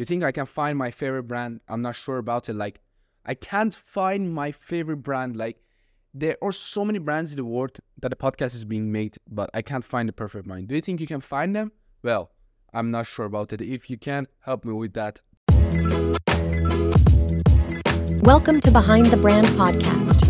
You think I can find my favorite brand? I'm not sure about it. Like, I can't find my favorite brand. Like, there are so many brands in the world that the podcast is being made, but I can't find the perfect brand. Do you think you can find them? Well, I'm not sure about it. If you can, help me with that. Welcome to Behind the Brand Podcast.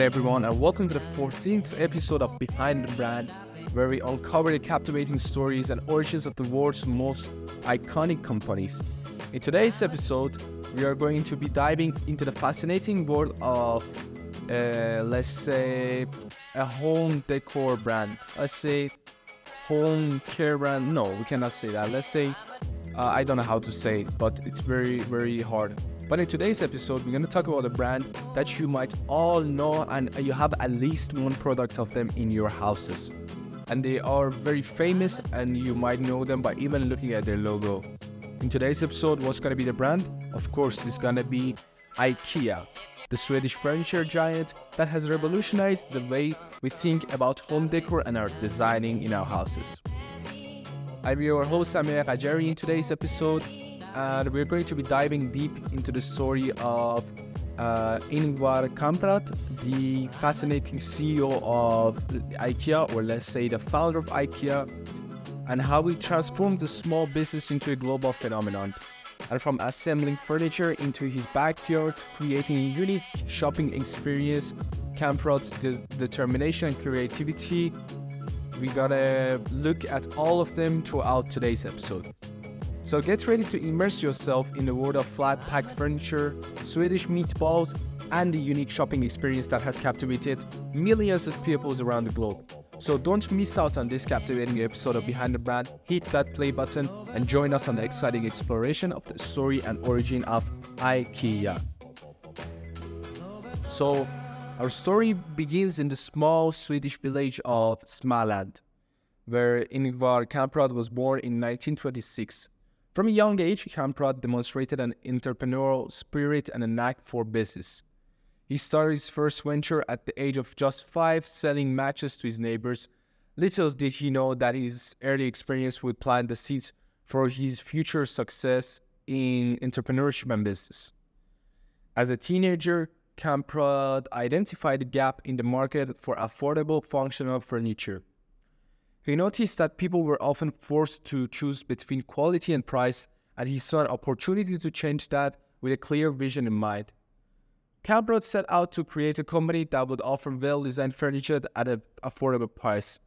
Hello, everyone, and welcome to the 14th episode of Behind the Brand, where we uncover the captivating stories and origins of the world's most iconic companies. In today's episode, we are going to be diving into the fascinating world of, uh, let's say, a home decor brand. Let's say, home care brand. No, we cannot say that. Let's say, uh, I don't know how to say it, but it's very, very hard. But in today's episode, we're going to talk about a brand that you might all know and you have at least one product of them in your houses. And they are very famous and you might know them by even looking at their logo. In today's episode, what's going to be the brand? Of course, it's going to be IKEA, the Swedish furniture giant that has revolutionized the way we think about home decor and our designing in our houses. I'm your host Amir Kajari in today's episode and we're going to be diving deep into the story of uh, Ingvar Kamprad, the fascinating CEO of IKEA, or let's say the founder of IKEA, and how he transformed the small business into a global phenomenon. And from assembling furniture into his backyard, creating a unique shopping experience, Kamprad's de- determination and creativity, we gotta look at all of them throughout today's episode. So get ready to immerse yourself in the world of flat packed furniture, Swedish meatballs, and the unique shopping experience that has captivated millions of people around the globe. So don't miss out on this captivating episode of Behind the Brand. Hit that play button and join us on the exciting exploration of the story and origin of IKEA. So, our story begins in the small Swedish village of Smaland, where Ingvar Kamprad was born in 1926. From a young age, Kamprad demonstrated an entrepreneurial spirit and a knack for business. He started his first venture at the age of just five, selling matches to his neighbors. Little did he know that his early experience would plant the seeds for his future success in entrepreneurship and business. As a teenager, Kamprad identified a gap in the market for affordable, functional furniture. He noticed that people were often forced to choose between quality and price, and he saw an opportunity to change that with a clear vision in mind. Kamprad set out to create a company that would offer well-designed furniture at an affordable price,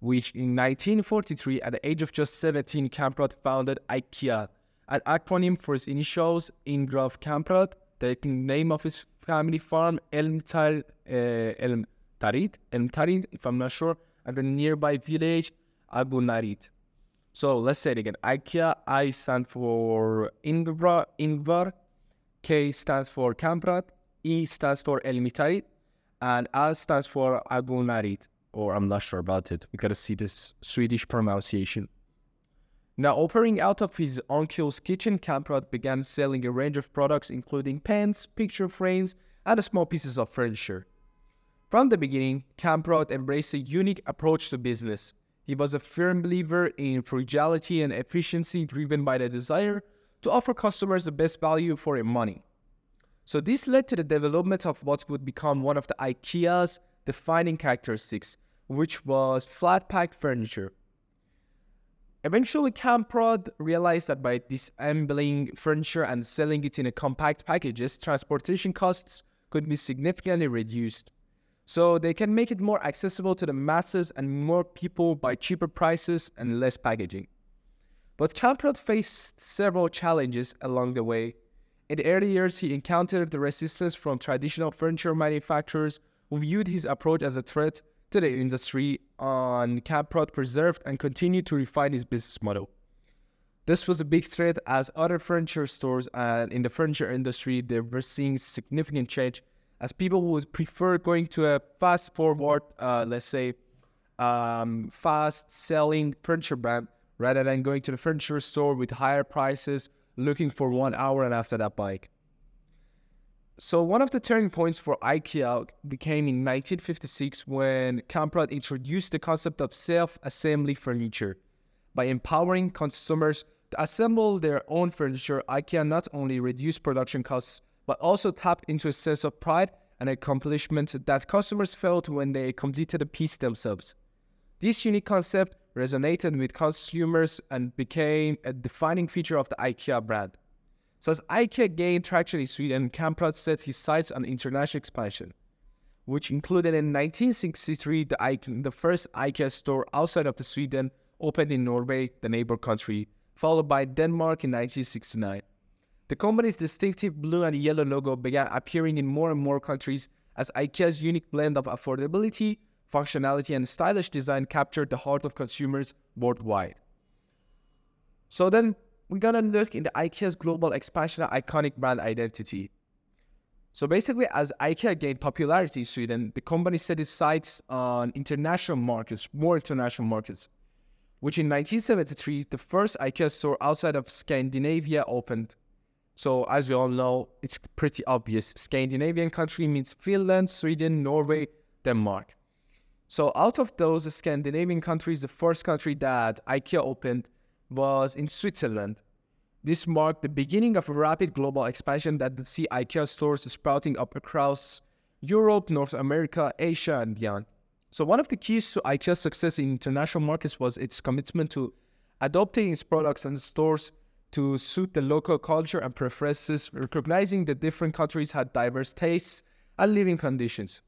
which in 1943, at the age of just 17, Kamprad founded IKEA, an acronym for his initials, Ingvar Kamprad, taking the name of his family farm, Elmtar, uh, Elmtaryd, if I'm not sure, and the nearby village Agunarit. So let's say it again. IKEA, I stand for Ingvar, Ingvar, K stands for Kamprad, E stands for Elmitarit, and A stands for Agunarit. Or I'm not sure about it. We gotta see this Swedish pronunciation. Now, operating out of his uncle's kitchen, Kamprad began selling a range of products including pens, picture frames, and small pieces of furniture. From the beginning, Kamprad embraced a unique approach to business. He was a firm believer in frugality and efficiency driven by the desire to offer customers the best value for their money. So this led to the development of what would become one of the IKEA's defining characteristics, which was flat packed furniture. Eventually, Kamprad realized that by disassembling furniture and selling it in compact packages, transportation costs could be significantly reduced. So they can make it more accessible to the masses and more people by cheaper prices and less packaging. But Kamprad faced several challenges along the way. In the early years, he encountered the resistance from traditional furniture manufacturers who viewed his approach as a threat to the industry, and Kamprad preserved and continued to refine his business model. This was a big threat as other furniture stores and in the furniture industry they were seeing significant change as people would prefer going to a fast forward, uh, let's say, um, fast selling furniture brand rather than going to the furniture store with higher prices, looking for one hour and after that bike. So one of the turning points for IKEA became in 1956 when Kamprad introduced the concept of self-assembly furniture. By empowering consumers to assemble their own furniture, IKEA not only reduced production costs but also tapped into a sense of pride and accomplishment that customers felt when they completed a piece themselves. This unique concept resonated with consumers and became a defining feature of the IKEA brand. So as IKEA gained traction in Sweden, Kamprad set his sights on international expansion, which included in 1963 the, the first IKEA store outside of the Sweden opened in Norway, the neighbor country, followed by Denmark in 1969. The company's distinctive blue and yellow logo began appearing in more and more countries as IKEA's unique blend of affordability, functionality, and stylish design captured the heart of consumers worldwide. So then we're gonna look into IKEA's global expansion and iconic brand identity. So basically, as IKEA gained popularity in Sweden, the company set its sights on international markets, more international markets, which in 1973, the first IKEA store outside of Scandinavia opened. So as you all know, it's pretty obvious. Scandinavian country means Finland, Sweden, Norway, Denmark. So out of those Scandinavian countries, the first country that IKEA opened was in Switzerland. This marked the beginning of a rapid global expansion that would see IKEA stores sprouting up across Europe, North America, Asia, and beyond. So, one of the keys to IKEA's success in international markets was its commitment to adopting its products and stores to suit the local culture and preferences, recognizing that different countries had diverse tastes and living conditions.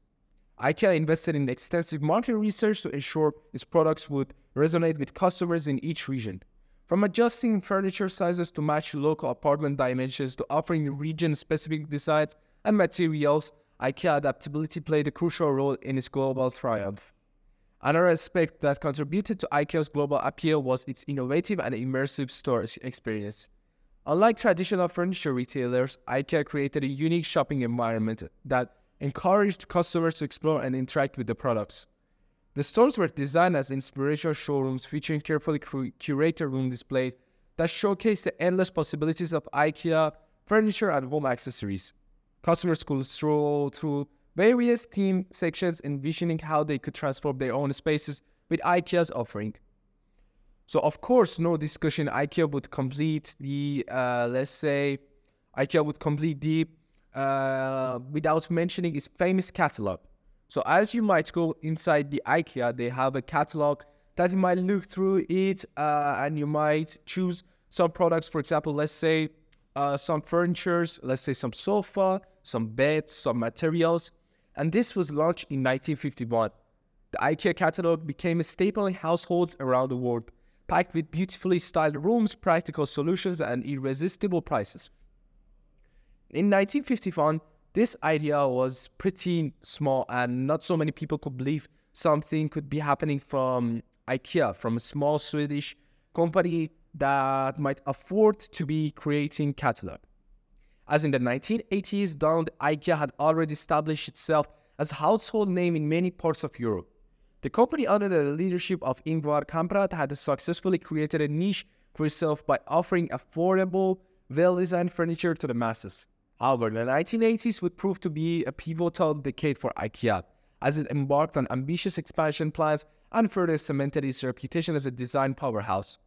IKEA invested in extensive market research to ensure its products would resonate with customers in each region. From adjusting furniture sizes to match local apartment dimensions to offering region specific designs and materials, IKEA adaptability played a crucial role in its global triumph. Another aspect that contributed to IKEA's global appeal was its innovative and immersive store experience. Unlike traditional furniture retailers, IKEA created a unique shopping environment that encouraged customers to explore and interact with the products. The stores were designed as inspirational showrooms featuring carefully curated room displays that showcase the endless possibilities of IKEA furniture and home accessories. Customers could stroll through various team sections envisioning how they could transform their own spaces with IKEA's offering. So, of course, no discussion. IKEA would complete the, uh, let's say, IKEA would complete the, uh, without mentioning its famous catalog. So as you might go inside the IKEA, they have a catalog that you might look through it uh, and you might choose some products. For example, let's say uh, some furnitures, let's say some sofa, some beds, some materials. And this was launched in 1951. The IKEA catalog became a staple in households around the world, packed with beautifully styled rooms, practical solutions, and irresistible prices. In 1951, this idea was pretty small and not so many people could believe something could be happening from IKEA, from a small Swedish company that might afford to be creating catalog. As in the 1980s, Donald IKEA had already established itself as a household name in many parts of Europe. The company under the leadership of Ingvar Kamprad had successfully created a niche for itself by offering affordable, well-designed furniture to the masses. However, the 1980s would prove to be a pivotal decade for IKEA, as it embarked on ambitious expansion plans and further cemented its reputation as a design powerhouse.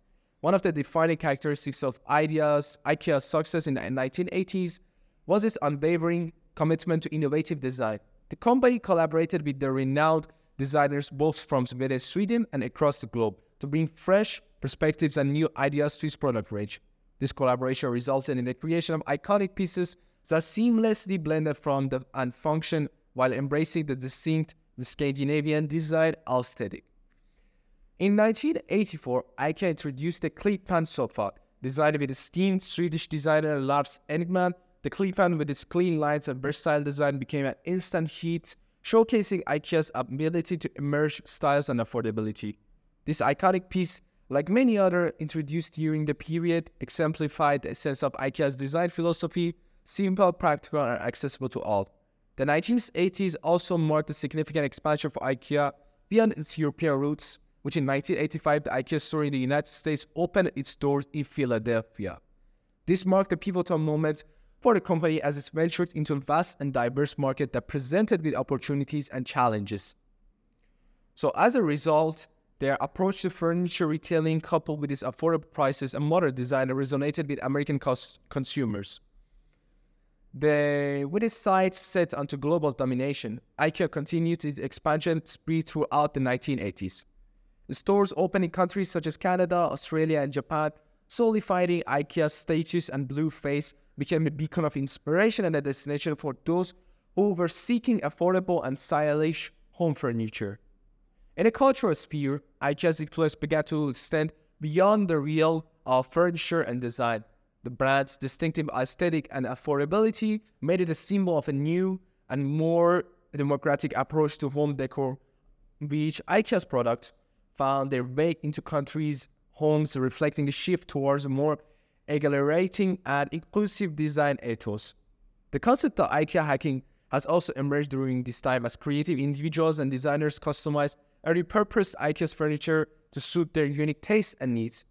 One of the defining characteristics of IDEA's, IKEA's success in the 1980s was its unwavering commitment to innovative design. The company collaborated with the renowned designers both from Sweden and across the globe to bring fresh perspectives and new ideas to its product range. This collaboration resulted in the creation of iconic pieces that seamlessly blended from the, and function while embracing the distinct Scandinavian design aesthetic. In 1984, IKEA introduced the Klippan sofa, designed with esteemed Swedish designer Lars Engman. The Klippan, with its clean lines and versatile design, became an instant hit, showcasing IKEA's ability to merge styles and affordability. This iconic piece, like many other introduced during the period, exemplified the essence of IKEA's design philosophy, simple, practical, and accessible to all. The 1980s also marked a significant expansion for IKEA beyond its European roots, which in 1985 the IKEA store in the United States opened its doors in Philadelphia. This marked a pivotal moment for the company as it ventured into a vast and diverse market that presented with opportunities and challenges. So as a result, their approach to furniture retailing coupled with its affordable prices and modern design resonated with American cons- consumers. The, with its sights set onto global domination, IKEA continued its expansion spree throughout the 1980s. Stores opened in countries such as Canada, Australia, and Japan, solidifying IKEA's status and blue face became a beacon of inspiration and a destination for those who were seeking affordable and stylish home furniture. In the cultural sphere, IKEA's influence began to extend beyond the realm of furniture and design. The brand's distinctive aesthetic and affordability made it a symbol of a new and more democratic approach to home decor, which IKEA's products found their way into countries' homes, reflecting a shift towards a more exhilarating and inclusive design ethos. The concept of IKEA hacking has also emerged during this time as creative individuals and designers customize and repurpose IKEA's furniture to suit their unique tastes and needs.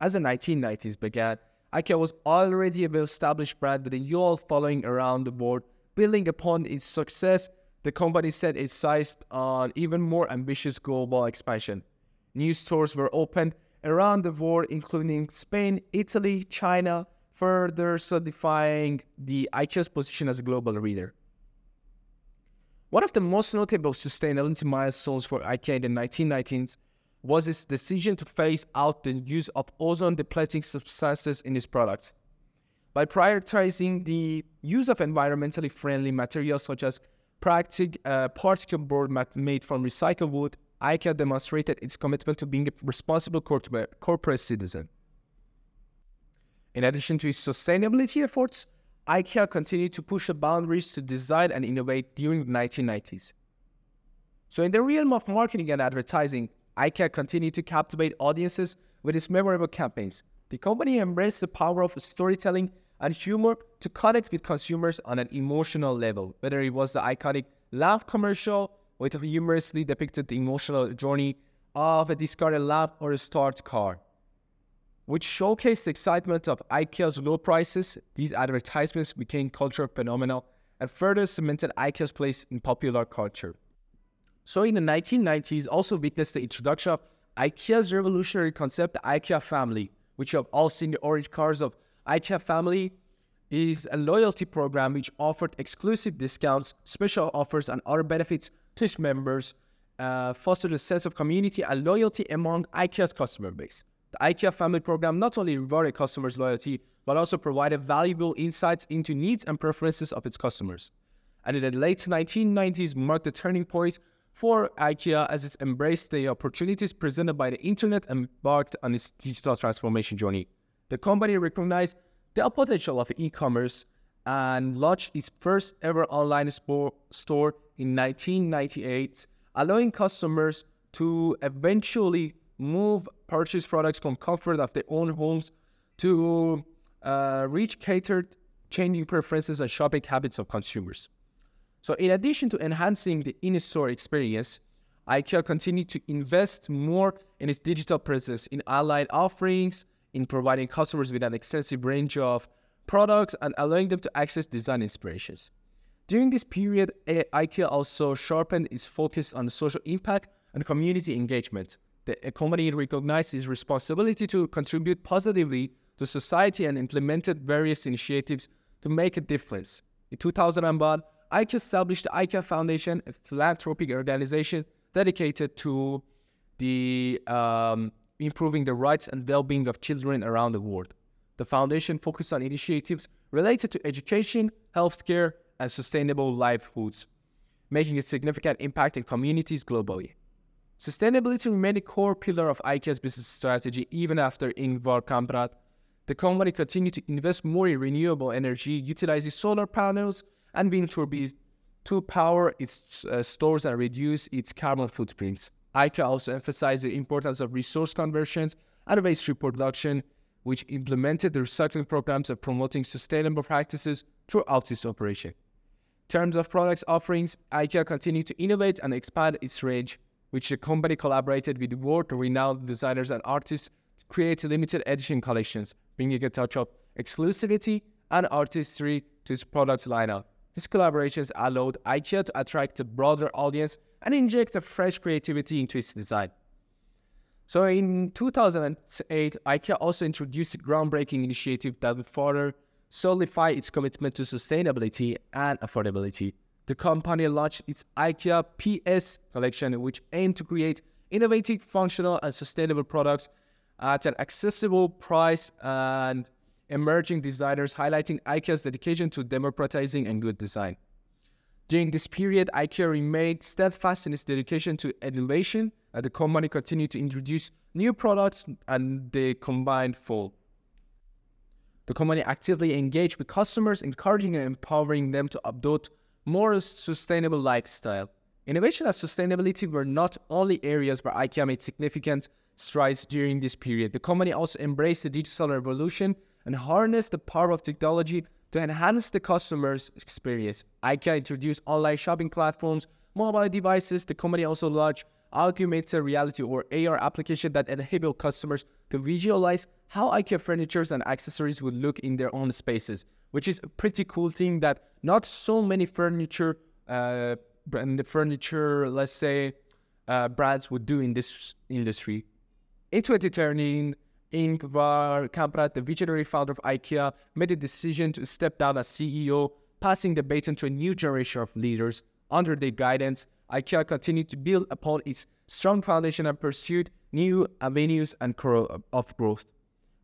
As the 1990s began, IKEA was already a well-established brand with a loyal following around the world. Building upon its success, the company set its sights on even more ambitious global expansion. New stores were opened around the world, including Spain, Italy, China, further solidifying the IKEA's position as a global leader. One of the most notable sustainability milestones for IKEA in the 1990s was its decision to phase out the use of ozone depleting substances in its products. By prioritizing the use of environmentally friendly materials such as practic- uh, particle board made from recycled wood, IKEA demonstrated its commitment to being a responsible corporate, citizen. In addition to its sustainability efforts, IKEA continued to push the boundaries to design and innovate during the 1990s. So, in the realm of marketing and advertising, IKEA continued to captivate audiences with its memorable campaigns. The company embraced the power of storytelling and humor to connect with consumers on an emotional level, whether it was the iconic lamp commercial, which humorously depicted the emotional journey of a discarded lamp or a start car, which showcased the excitement of IKEA's low prices. These advertisements became cultural phenomena and further cemented IKEA's place in popular culture. So in the 1990s, also witnessed the introduction of IKEA's revolutionary concept, the IKEA family, which you have all seen the orange cars of IKEA family is a loyalty program which offered exclusive discounts, special offers, and other benefits its members, uh, fostered a sense of community and loyalty among IKEA's customer base. The IKEA family program not only rewarded customers' loyalty, but also provided valuable insights into needs and preferences of its customers. And in the late 1990s marked the turning point for IKEA as it embraced the opportunities presented by the internet and embarked on its digital transformation journey. The company recognized the potential of e-commerce and launched its first ever online store in 1998, allowing customers to eventually move purchase products from comfort of their own homes to uh, reach catered changing preferences and shopping habits of consumers. So, in addition to enhancing the in store experience, IKEA continued to invest more in its digital presence in online offerings, in providing customers with an extensive range of products, and allowing them to access design inspirations. During this period, IKEA also sharpened its focus on social impact and community engagement. The company recognized its responsibility to contribute positively to society and implemented various initiatives to make a difference. In 2001, IKEA established the IKEA Foundation, a philanthropic organization dedicated to the um, improving the rights and well-being of children around the world. The foundation focused on initiatives related to education, healthcare, and sustainable livelihoods, making a significant impact in communities globally. Sustainability remained a core pillar of IKEA's business strategy even after Ingvar Kamprad. The company continued to invest more in renewable energy, utilizing solar panels and wind turbines to power its uh, stores and reduce its carbon footprints. IKEA also emphasized the importance of resource conversions and waste reproduction, which implemented the recycling programs of promoting sustainable practices throughout its operation. Terms of products offerings, IKEA continued to innovate and expand its range, which the company collaborated with world-renowned designers and artists to create limited edition collections, bringing a touch of exclusivity and artistry to its product lineup. These collaborations allowed IKEA to attract a broader audience and inject a fresh creativity into its design. So in 2008, IKEA also introduced a groundbreaking initiative that would further solidify its commitment to sustainability and affordability. The company launched its IKEA PS collection, which aimed to create innovative, functional, and sustainable products at an accessible price and emerging designers highlighting IKEA's dedication to democratizing and good design. During this period, IKEA remained steadfast in its dedication to innovation, and the company continued to introduce new products and they combined full. The company actively engaged with customers, encouraging and empowering them to adopt more sustainable lifestyle. Innovation and sustainability were not only areas where IKEA made significant strides during this period. The company also embraced the digital revolution and harnessed the power of technology to enhance the customer's experience. IKEA introduced online shopping platforms, mobile devices. The company also launched augmented reality or AR application that enable customers to visualize how IKEA furnitures and accessories would look in their own spaces, which is a pretty cool thing that not so many furniture uh, the furniture, let's say, uh, brands would do in this industry. In 2013, Ingvar Kamprad, the visionary founder of IKEA, made a decision to step down as CEO, passing the baton to a new generation of leaders. Under their guidance, IKEA continued to build upon its strong foundation and pursued new avenues and of growth.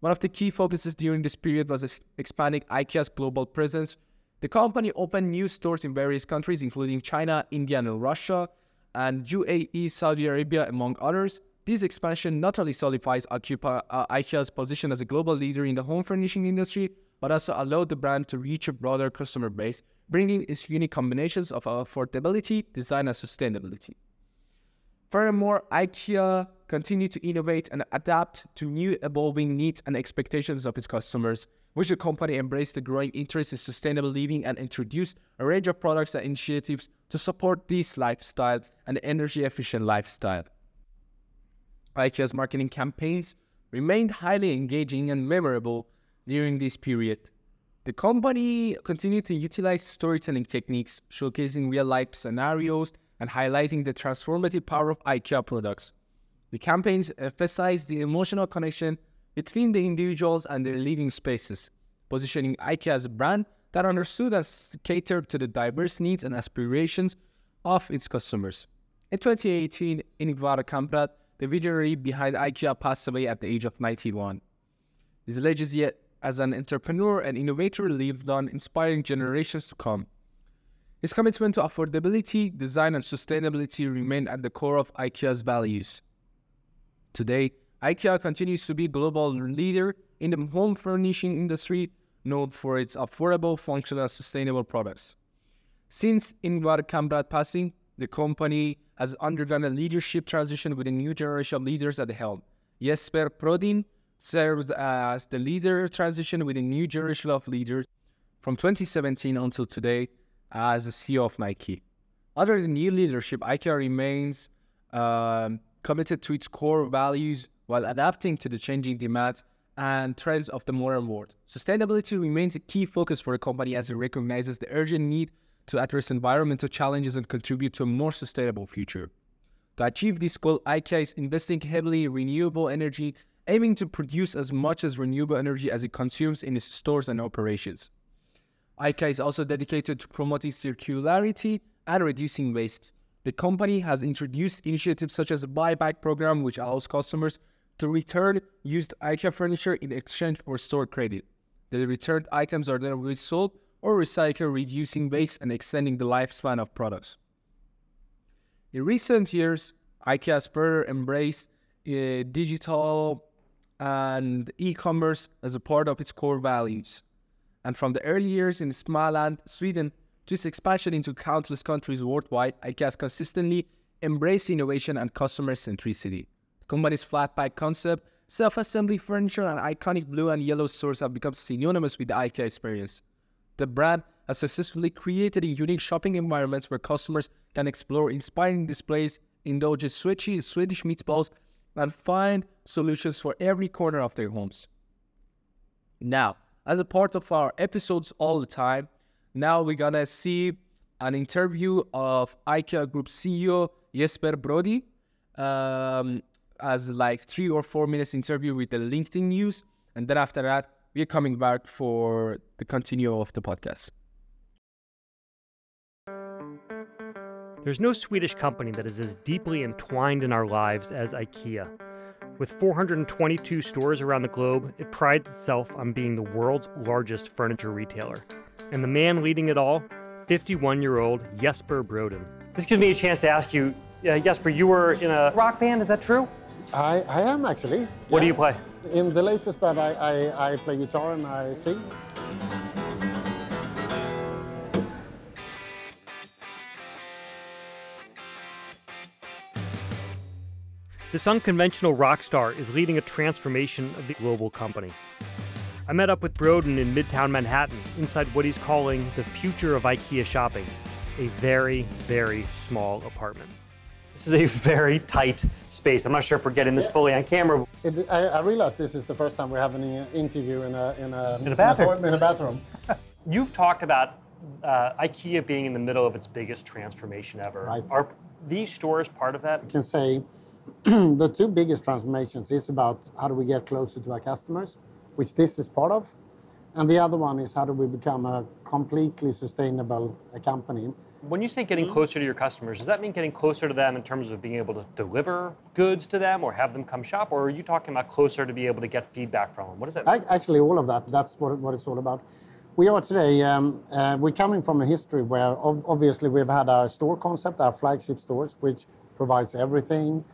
One of the key focuses during this period was expanding IKEA's global presence. The company opened new stores in various countries, including China, India, and Russia, and UAE, Saudi Arabia, among others. This expansion not only solidifies uh, IKEA's position as a global leader in the home furnishing industry, but also allowed the brand to reach a broader customer base, bringing its unique combinations of affordability, design, and sustainability. Furthermore, IKEA continued to innovate and adapt to new evolving needs and expectations of its customers, which the company embraced the growing interest in sustainable living and introduced a range of products and initiatives to support this lifestyle and energy efficient lifestyle. IKEA's marketing campaigns remained highly engaging and memorable during this period. The company continued to utilize storytelling techniques, showcasing real life scenarios and highlighting the transformative power of IKEA products. The campaigns emphasized the emotional connection between the individuals and their living spaces, positioning IKEA as a brand that understood and catered to the diverse needs and aspirations of its customers. In 2018, Ingvar Kamprad the visionary behind IKEA passed away at the age of 91. His legacy as an entrepreneur and innovator lived on, inspiring generations to come. His commitment to affordability, design, and sustainability remain at the core of IKEA's values. Today, IKEA continues to be a global leader in the home furnishing industry, known for its affordable, functional, and sustainable products. Since Ingvar Kamprad passing, the company has undergone a leadership transition with a new generation of leaders at the helm. Jesper Brodin served as the leader transition with a new generation of leaders from 2017 until today as the CEO of Nike. Under the new leadership, IKEA remains um, committed to its core values while adapting to the changing demands and trends of the modern world. Sustainability remains a key focus for the company as it recognizes the urgent need to address environmental challenges and contribute to a more sustainable future. To achieve this goal, IKEA is investing heavily in renewable energy, aiming to produce as much as renewable energy as it consumes in its stores and operations. IKEA is also dedicated to promoting circularity and reducing waste. The company has introduced initiatives such as a buyback program, which allows customers to return used IKEA furniture in exchange for store credit. The returned items are then resold or recycled, reducing waste and extending the lifespan of products. In recent years, IKEA has further embraced uh, digital and e-commerce as a part of its core values. And from the early years in Småland, Sweden, to its expansion into countless countries worldwide, IKEA has consistently embraced innovation and customer centricity. The company's flat pack concept, self-assembly furniture, and iconic blue and yellow stores have become synonymous with the IKEA experience. The brand has successfully created a unique shopping environment where customers can explore inspiring displays, indulge in Swedish, Swedish meatballs, and find solutions for every corner of their homes. Now, as a part of our episodes all the time, now we're gonna see an interview of IKEA Group CEO Jesper Brodin um, as like three or four minutes interview with the LinkedIn news, and then after that, we're coming back for the continue of the podcast. There's no Swedish company that is as deeply entwined in our lives as IKEA. With 422 stores around the globe, it prides itself on being the world's largest furniture retailer. And the man leading it all, 51 year old Jesper Brodin. This gives me a chance to ask you, uh, Jesper, you were in a rock band, is that true? I, I am actually. What do you play? In the latest band, I, I, I play guitar and I sing. This unconventional rock star is leading a transformation of the global company. I met up with Brodin in Midtown Manhattan inside what he's calling the future of IKEA shopping, a very, very small apartment. This is a very tight space. I'm not sure if we're getting this fully on camera. It, I, I realize this is the first time we're having an interview in a, in a, In a bathroom. In a, bathroom. You've talked about uh, IKEA being in the middle of its biggest transformation ever. Right. Are these stores part of that? I can say the two biggest transformations is about how do we get closer to our customers, which this is part of. And the other one is how do we become a completely sustainable uh, company. When you say getting closer to your customers, does that mean getting closer to them in terms of being able to deliver goods to them or have them come shop? Or are you talking about closer to be able to get feedback from them? What does that mean? Actually, all of that. That's what, what it's all about. We are today, um, uh, we're coming from a history where ob- obviously we've had our store concept, our flagship stores, which provides everything,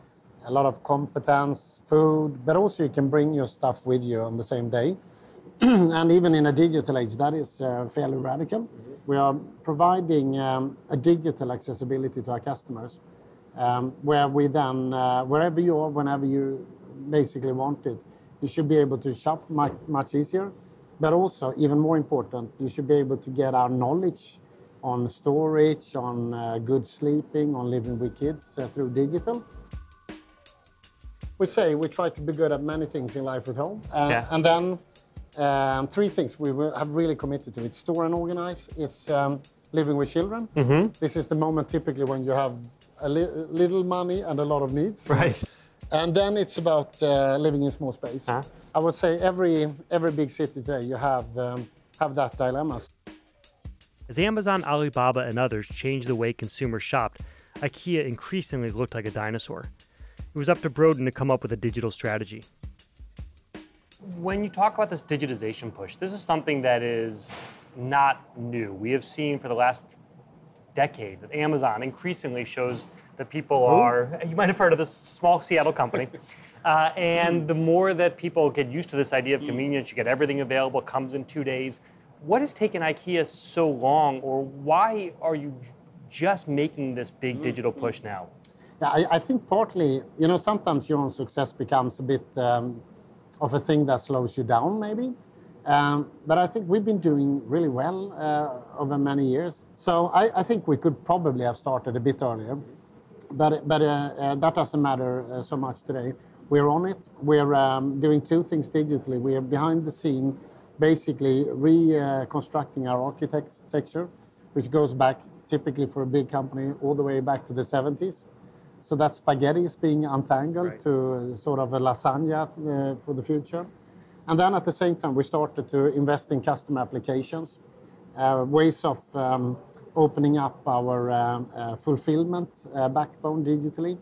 a lot of competence, food, but also you can bring your stuff with you on the same day. and even in a digital age, that is uh, fairly radical. We are providing um, a digital accessibility to our customers, um, where we then, uh, wherever you are, whenever you basically want it, you should be able to shop much, much easier. But also, even more important, you should be able to get our knowledge on storage, on uh, good sleeping, on living with kids uh, through digital. We say we try to be good at many things in life at home. Uh, Yeah. And then um, three things we have really committed to. It's store and organize. It's um, living with children. This is the moment typically when you have a li- little money and a lot of needs. Right. And then it's about uh, living in small space. Huh? I would say every every big city today you have um, have that dilemma. As Amazon, Alibaba, and others changed the way consumers shopped, IKEA increasingly looked like a dinosaur. It was up to Brodin to come up with a digital strategy. When you talk about this digitization push, this is something that is not new. We have seen for the last decade that Amazon increasingly shows that people are, you might have heard of this small Seattle company. Uh, and the more that people get used to this idea of convenience, you get everything available, comes in two days. What has taken IKEA so long, or why are you just making this big digital push now? Yeah, I, I think partly, you know, sometimes your own success becomes a bit um, of a thing that slows you down, maybe. Um, but I think we've been doing really well uh, over many years. So I, I think we could probably have started a bit earlier. But, but uh, uh, that doesn't matter uh, so much today. We're on it. We're um, doing two things digitally. We are behind the scene, basically reconstructing our architecture, which goes back typically for a big company all the way back to the 70s. So that spaghetti is being untangled Right. to sort of a lasagna uh, for the future. And then at the same time, we started to invest in customer applications, uh, ways of um, opening up our um, uh, fulfillment uh, backbone digitally.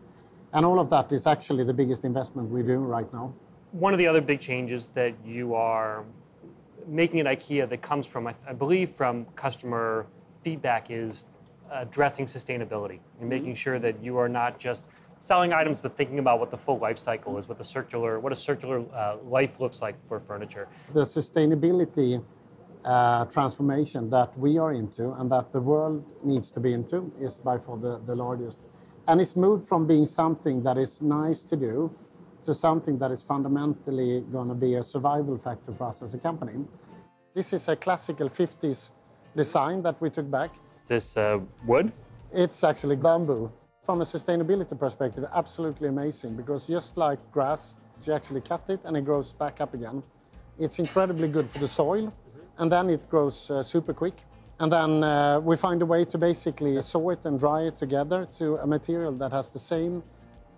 And all of that is actually the biggest investment we're doing right now. One of the other big changes that you are making at IKEA that comes from, I, I believe, from customer feedback is addressing sustainability and making sure that you are not just selling items, but thinking about what the full life cycle is, what the circular, what a circular uh, life looks like for furniture. The sustainability uh, transformation that we are into and that the world needs to be into is by far the, the largest. And it's moved from being something that is nice to do to something that is fundamentally going to be a survival factor for us as a company. This is a classical 50s design that we took back. This uh, wood? It's actually bamboo. From a sustainability perspective, absolutely amazing because just like grass, you actually cut it and it grows back up again. It's incredibly good for the soil and then it grows uh, super quick. And then uh, we find a way to basically saw it and dry it together to a material that has the same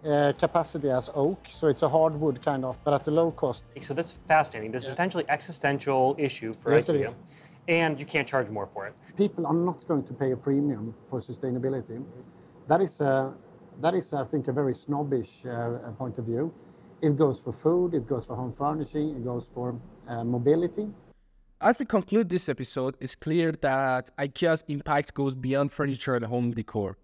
uh, capacity as oak, so it's a hardwood kind of, but at a low cost. So that's fascinating. This is potentially existential issue for Yes, IKEA. And you can't charge more for it. People are not going to pay a premium for sustainability. That is, a, that is I think, a very snobbish uh, point of view. It goes for food, it goes for home furnishing, it goes for uh, mobility. As we conclude this episode, it's clear that IKEA's impact goes beyond furniture and home decor.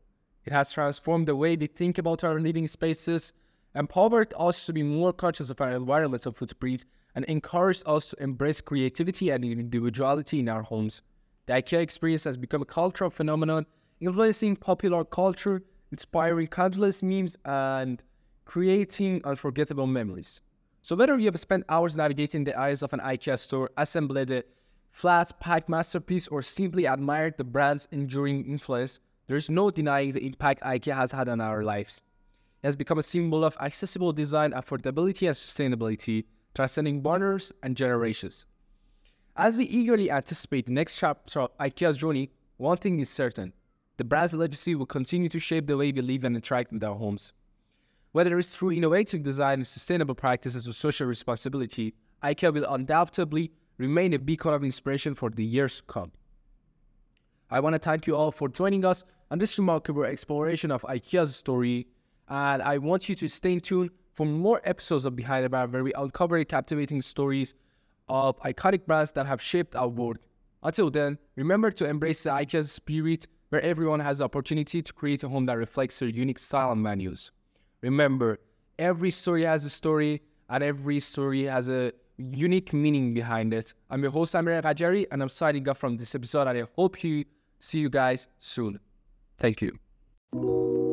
It has transformed the way we think about our living spaces, empowered us to be more conscious of our environmental footprint, and encouraged us to embrace creativity and individuality in our homes. The IKEA experience has become a cultural phenomenon, influencing popular culture, inspiring countless memes, and creating unforgettable memories. So whether you have spent hours navigating the aisles of an IKEA store, assembled a flat packed masterpiece, or simply admired the brand's enduring influence, there's no denying the impact IKEA has had on our lives. It has become a symbol of accessible design, affordability, and sustainability, transcending borders and generations. As we eagerly anticipate the next chapter of IKEA's journey, one thing is certain the brand's legacy will continue to shape the way we live and interact with our homes. Whether it's through innovative design and sustainable practices or social responsibility, IKEA will undoubtedly remain a beacon of inspiration for the years to come. I want to thank you all for joining us on this remarkable exploration of IKEA's story, and I want you to stay tuned for more episodes of Behind the Brand where we uncover captivating stories of iconic brands that have shaped our world. Until then, remember to embrace the IKEA spirit where everyone has the opportunity to create a home that reflects their unique style and values. Remember, every story has a story, and every story has a unique meaning behind it. I'm your host, Amir Rajari, and I'm signing off from this episode, and I hope you see you guys soon. Thank you.